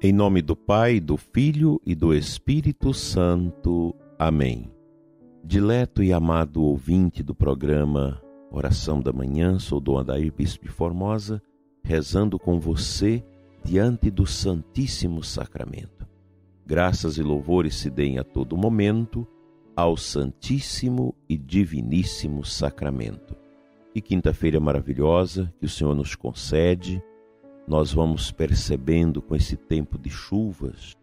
Em nome do Pai, do Filho e do Espírito Santo. Amém. Dileto e amado ouvinte do programa Oração da Manhã, sou Dom Adair Bispo de Formosa, rezando com você diante do Santíssimo Sacramento. Graças e louvores se deem a todo momento ao Santíssimo e Diviníssimo Sacramento. Que quinta-feira maravilhosa que o Senhor nos concede nós vamos percebendo com esse tempo de chuvas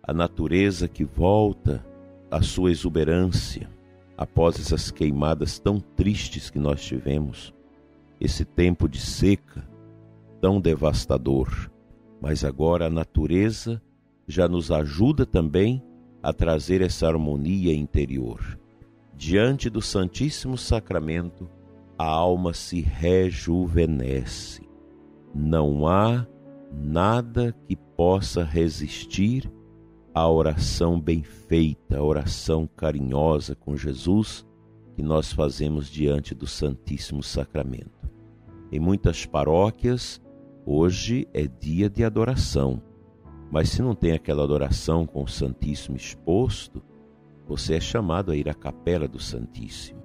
a natureza que volta à sua exuberância após essas queimadas tão tristes que nós tivemos, esse tempo de seca tão devastador. Mas agora a natureza já nos ajuda também a trazer essa harmonia interior. Diante do Santíssimo Sacramento, a alma se rejuvenesce não há nada que possa resistir à oração bem feita, à oração carinhosa com Jesus que nós fazemos diante do Santíssimo Sacramento. Em muitas paróquias, hoje é dia de adoração, mas se não tem aquela adoração com o Santíssimo exposto, você é chamado a ir à capela do Santíssimo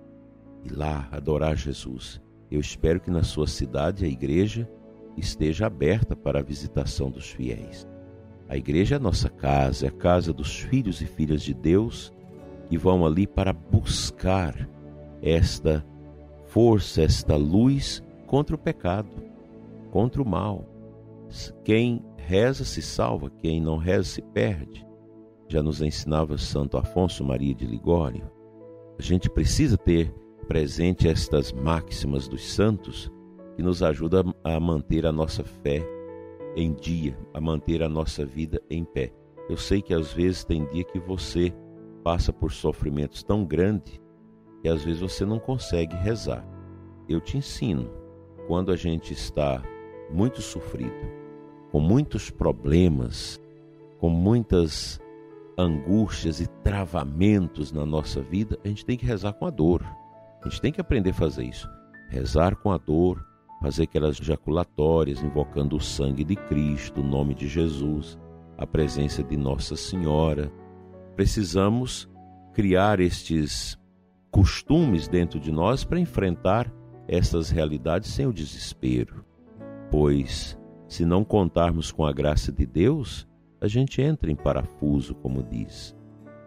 e lá adorar Jesus. Eu espero que na sua cidade a igreja esteja aberta para a visitação dos fiéis. A igreja é a nossa casa, é a casa dos filhos e filhas de Deus que vão ali para buscar esta força, esta luz contra o pecado, contra o mal. Quem reza se salva, quem não reza se perde. Já nos ensinava Santo Afonso Maria de Ligório. A gente precisa ter presente estas máximas dos santos que nos ajuda a manter a nossa fé em dia, a manter a nossa vida em pé. Eu sei que às vezes tem dia que você passa por sofrimentos tão grandes que às vezes você não consegue rezar. Eu te ensino, quando a gente está muito sofrido, com muitos problemas, com muitas angústias e travamentos na nossa vida, a gente tem que rezar com a dor. A gente tem que aprender a fazer isso. Rezar com a dor, fazer aquelas jaculatórias invocando o sangue de Cristo, o nome de Jesus, a presença de Nossa Senhora. Precisamos criar estes costumes dentro de nós para enfrentar essas realidades sem o desespero. Pois, se não contarmos com a graça de Deus, a gente entra em parafuso, como diz.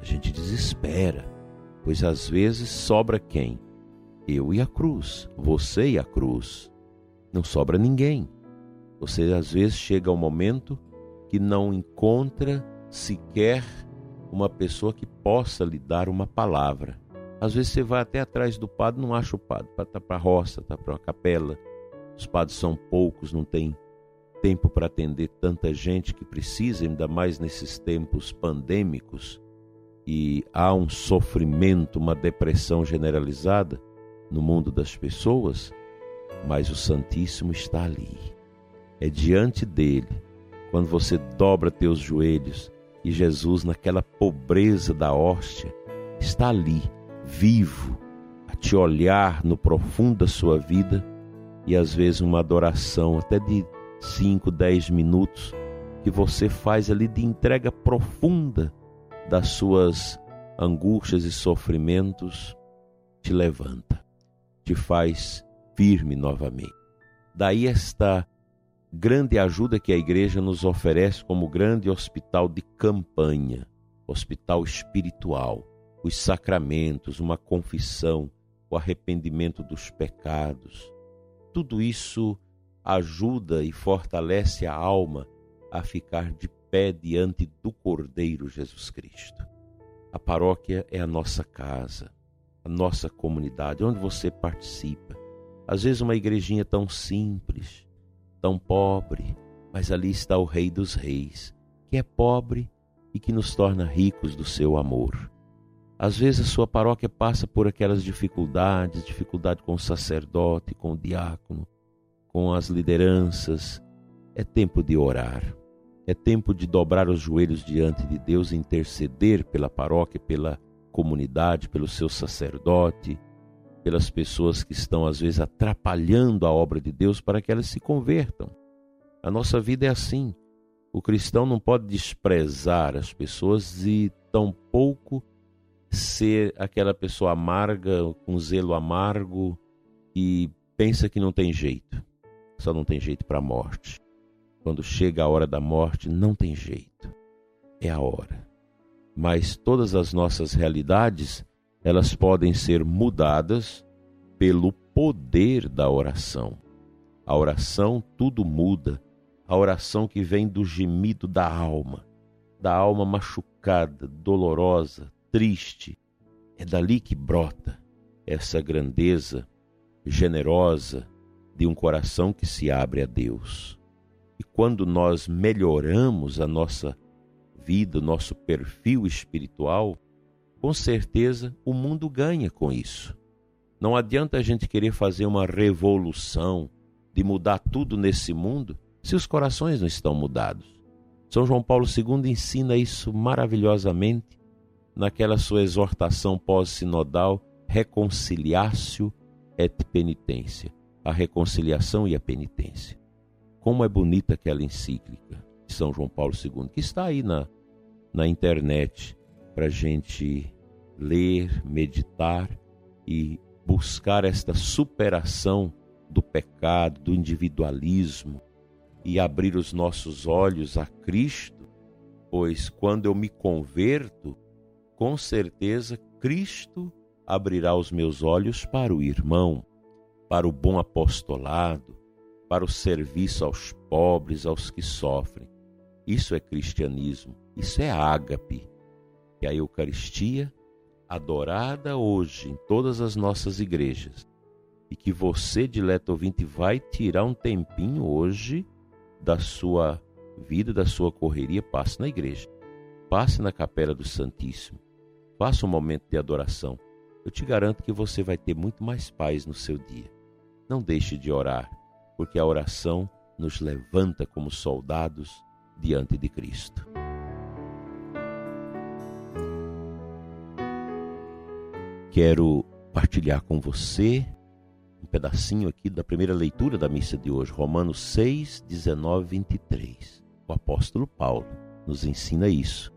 A gente desespera, pois às vezes sobra quem? Eu e a cruz, você e a cruz não sobra ninguém. Você às vezes chega ao momento que não encontra sequer uma pessoa que possa lhe dar uma palavra. Às vezes você vai até atrás do padre, não acha o padre, está para a roça, está para a capela. Os padres são poucos, não tem tempo para atender tanta gente que precisa, ainda mais nesses tempos pandêmicos. E há um sofrimento, uma depressão generalizada no mundo das pessoas mas o Santíssimo está ali. É diante dele, quando você dobra teus joelhos e Jesus, naquela pobreza da hóstia, está ali, vivo, a te olhar no profundo da sua vida e às vezes uma adoração até de 5, 10 minutos que você faz ali de entrega profunda das suas angústias e sofrimentos, te levanta, te faz firme novamente. Daí esta grande ajuda que a igreja nos oferece como grande hospital de campanha, hospital espiritual, os sacramentos, uma confissão, o arrependimento dos pecados. Tudo isso ajuda e fortalece a alma a ficar de pé diante do Cordeiro Jesus Cristo. A paróquia é a nossa casa, a nossa comunidade, onde você participa às vezes, uma igrejinha tão simples, tão pobre, mas ali está o Rei dos Reis, que é pobre e que nos torna ricos do seu amor. Às vezes, a sua paróquia passa por aquelas dificuldades dificuldade com o sacerdote, com o diácono, com as lideranças. É tempo de orar. É tempo de dobrar os joelhos diante de Deus e interceder pela paróquia, pela comunidade, pelo seu sacerdote pelas pessoas que estão às vezes atrapalhando a obra de Deus para que elas se convertam. A nossa vida é assim. O cristão não pode desprezar as pessoas e tampouco ser aquela pessoa amarga, com zelo amargo e pensa que não tem jeito. Só não tem jeito para a morte. Quando chega a hora da morte, não tem jeito. É a hora. Mas todas as nossas realidades, elas podem ser mudadas pelo poder da oração. A oração tudo muda. A oração que vem do gemido da alma, da alma machucada, dolorosa, triste. É dali que brota essa grandeza generosa de um coração que se abre a Deus. E quando nós melhoramos a nossa vida, o nosso perfil espiritual, com certeza o mundo ganha com isso. Não adianta a gente querer fazer uma revolução, de mudar tudo nesse mundo, se os corações não estão mudados. São João Paulo II ensina isso maravilhosamente naquela sua exortação pós-sinodal, reconciliácio et penitência, a reconciliação e a penitência. Como é bonita aquela encíclica de São João Paulo II, que está aí na, na internet para a gente ler, meditar e buscar esta superação do pecado, do individualismo e abrir os nossos olhos a Cristo, pois quando eu me converto, com certeza Cristo abrirá os meus olhos para o irmão, para o bom apostolado, para o serviço aos pobres, aos que sofrem. Isso é cristianismo, isso é ágape, que a Eucaristia adorada hoje em todas as nossas igrejas. E que você, dileto ouvinte, vai tirar um tempinho hoje da sua vida, da sua correria, passe na igreja. Passe na capela do Santíssimo. Faça um momento de adoração eu te garanto que você vai ter muito mais paz no seu dia. Não deixe de orar, porque a oração nos levanta como soldados diante de Cristo. Quero partilhar com você um pedacinho aqui da primeira leitura da missa de hoje, Romanos 6, 19, 23. O apóstolo Paulo nos ensina isso.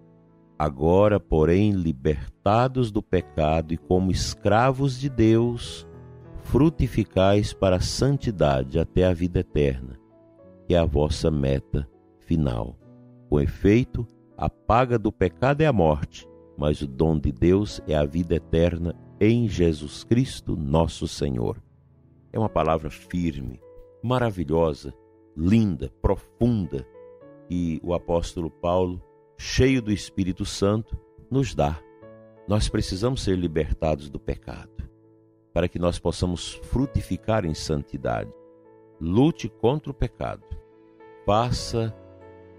Agora, porém, libertados do pecado e como escravos de Deus, frutificais para a santidade até a vida eterna, que é a vossa meta final. Com efeito, a paga do pecado é a morte, mas o dom de Deus é a vida eterna em Jesus Cristo, nosso Senhor. É uma palavra firme, maravilhosa, linda, profunda, que o apóstolo Paulo cheio do Espírito Santo, nos dá. Nós precisamos ser libertados do pecado, para que nós possamos frutificar em santidade. Lute contra o pecado. Faça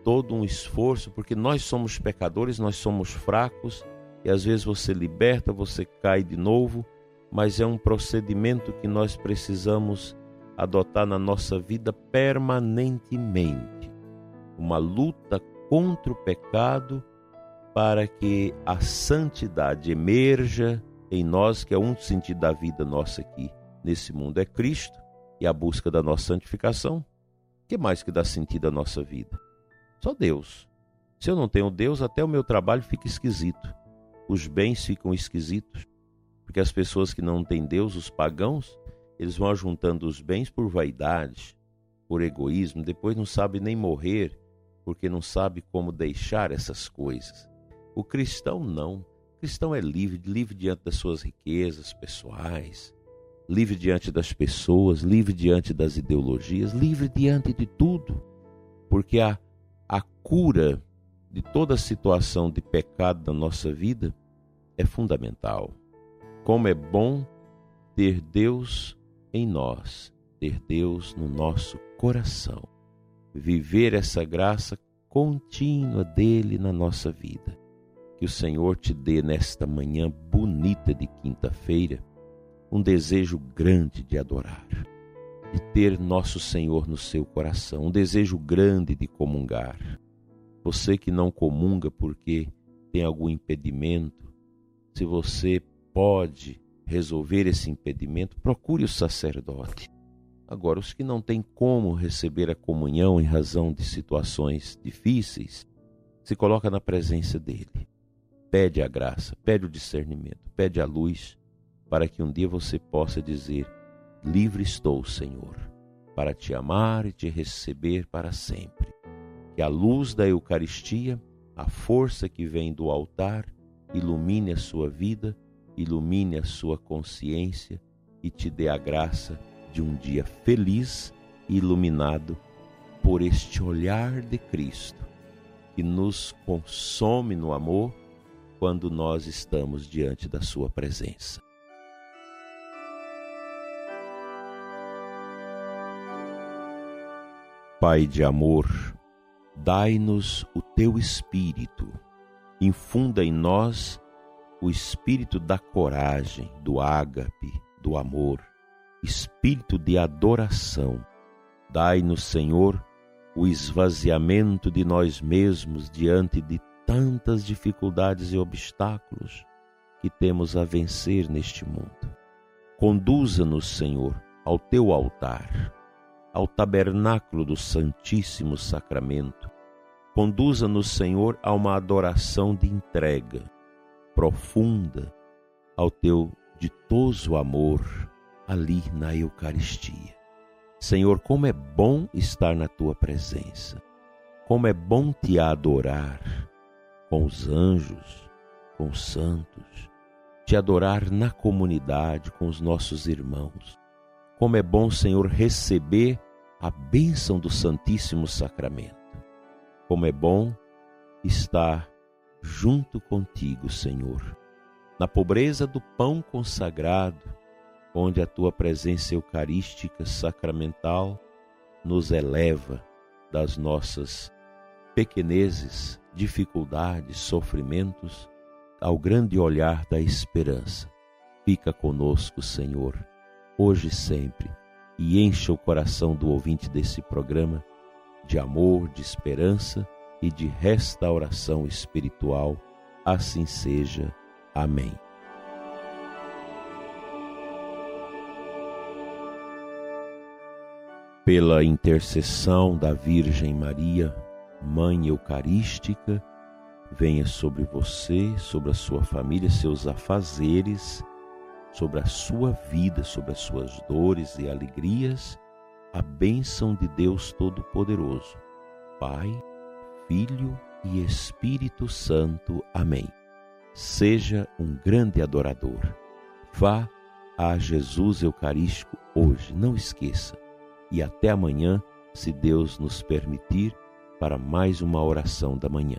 todo um esforço, porque nós somos pecadores, nós somos fracos, e às vezes você liberta, você cai de novo, mas é um procedimento que nós precisamos adotar na nossa vida permanentemente. Uma luta contra o pecado, para que a santidade emerja em nós, que é um sentido da vida nossa aqui nesse mundo, é Cristo e a busca da nossa santificação. O que mais que dá sentido à nossa vida? Só Deus. Se eu não tenho Deus, até o meu trabalho fica esquisito. Os bens ficam esquisitos. Porque as pessoas que não têm Deus, os pagãos, eles vão juntando os bens por vaidade, por egoísmo, depois não sabem nem morrer porque não sabe como deixar essas coisas. O cristão não. O cristão é livre, livre diante das suas riquezas pessoais, livre diante das pessoas, livre diante das ideologias, livre diante de tudo. Porque a, a cura de toda situação de pecado da nossa vida é fundamental. Como é bom ter Deus em nós, ter Deus no nosso coração viver essa graça contínua dele na nossa vida. Que o Senhor te dê nesta manhã bonita de quinta-feira um desejo grande de adorar, de ter nosso Senhor no seu coração, um desejo grande de comungar. Você que não comunga porque tem algum impedimento, se você pode resolver esse impedimento, procure o sacerdote Agora, os que não têm como receber a comunhão em razão de situações difíceis, se coloca na presença dele. Pede a graça, pede o discernimento, pede a luz, para que um dia você possa dizer: Livre estou, Senhor, para te amar e te receber para sempre. Que a luz da Eucaristia, a força que vem do altar, ilumine a sua vida, ilumine a sua consciência e te dê a graça de um dia feliz e iluminado por este olhar de Cristo que nos consome no amor quando nós estamos diante da Sua presença. Pai de amor, dai-nos o teu espírito, infunda em nós o espírito da coragem, do ágape, do amor espírito de adoração. Dai-nos, Senhor, o esvaziamento de nós mesmos diante de tantas dificuldades e obstáculos que temos a vencer neste mundo. Conduza-nos, Senhor, ao teu altar, ao tabernáculo do Santíssimo Sacramento. Conduza-nos, Senhor, a uma adoração de entrega profunda ao teu ditoso amor ali na Eucaristia. Senhor, como é bom estar na tua presença, como é bom te adorar com os anjos, com os santos, te adorar na comunidade com os nossos irmãos. Como é bom, Senhor, receber a bênção do Santíssimo Sacramento. Como é bom estar junto contigo, Senhor, na pobreza do pão consagrado onde a tua presença eucarística sacramental nos eleva das nossas pequenezes, dificuldades, sofrimentos, ao grande olhar da esperança. Fica conosco, Senhor, hoje e sempre, e encha o coração do ouvinte desse programa de amor, de esperança e de restauração espiritual. Assim seja. Amém. pela intercessão da Virgem Maria, Mãe Eucarística, venha sobre você, sobre a sua família, seus afazeres, sobre a sua vida, sobre as suas dores e alegrias, a bênção de Deus Todo-Poderoso, Pai, Filho e Espírito Santo. Amém. Seja um grande adorador. Vá a Jesus Eucarístico hoje, não esqueça e até amanhã, se Deus nos permitir, para mais uma oração da manhã.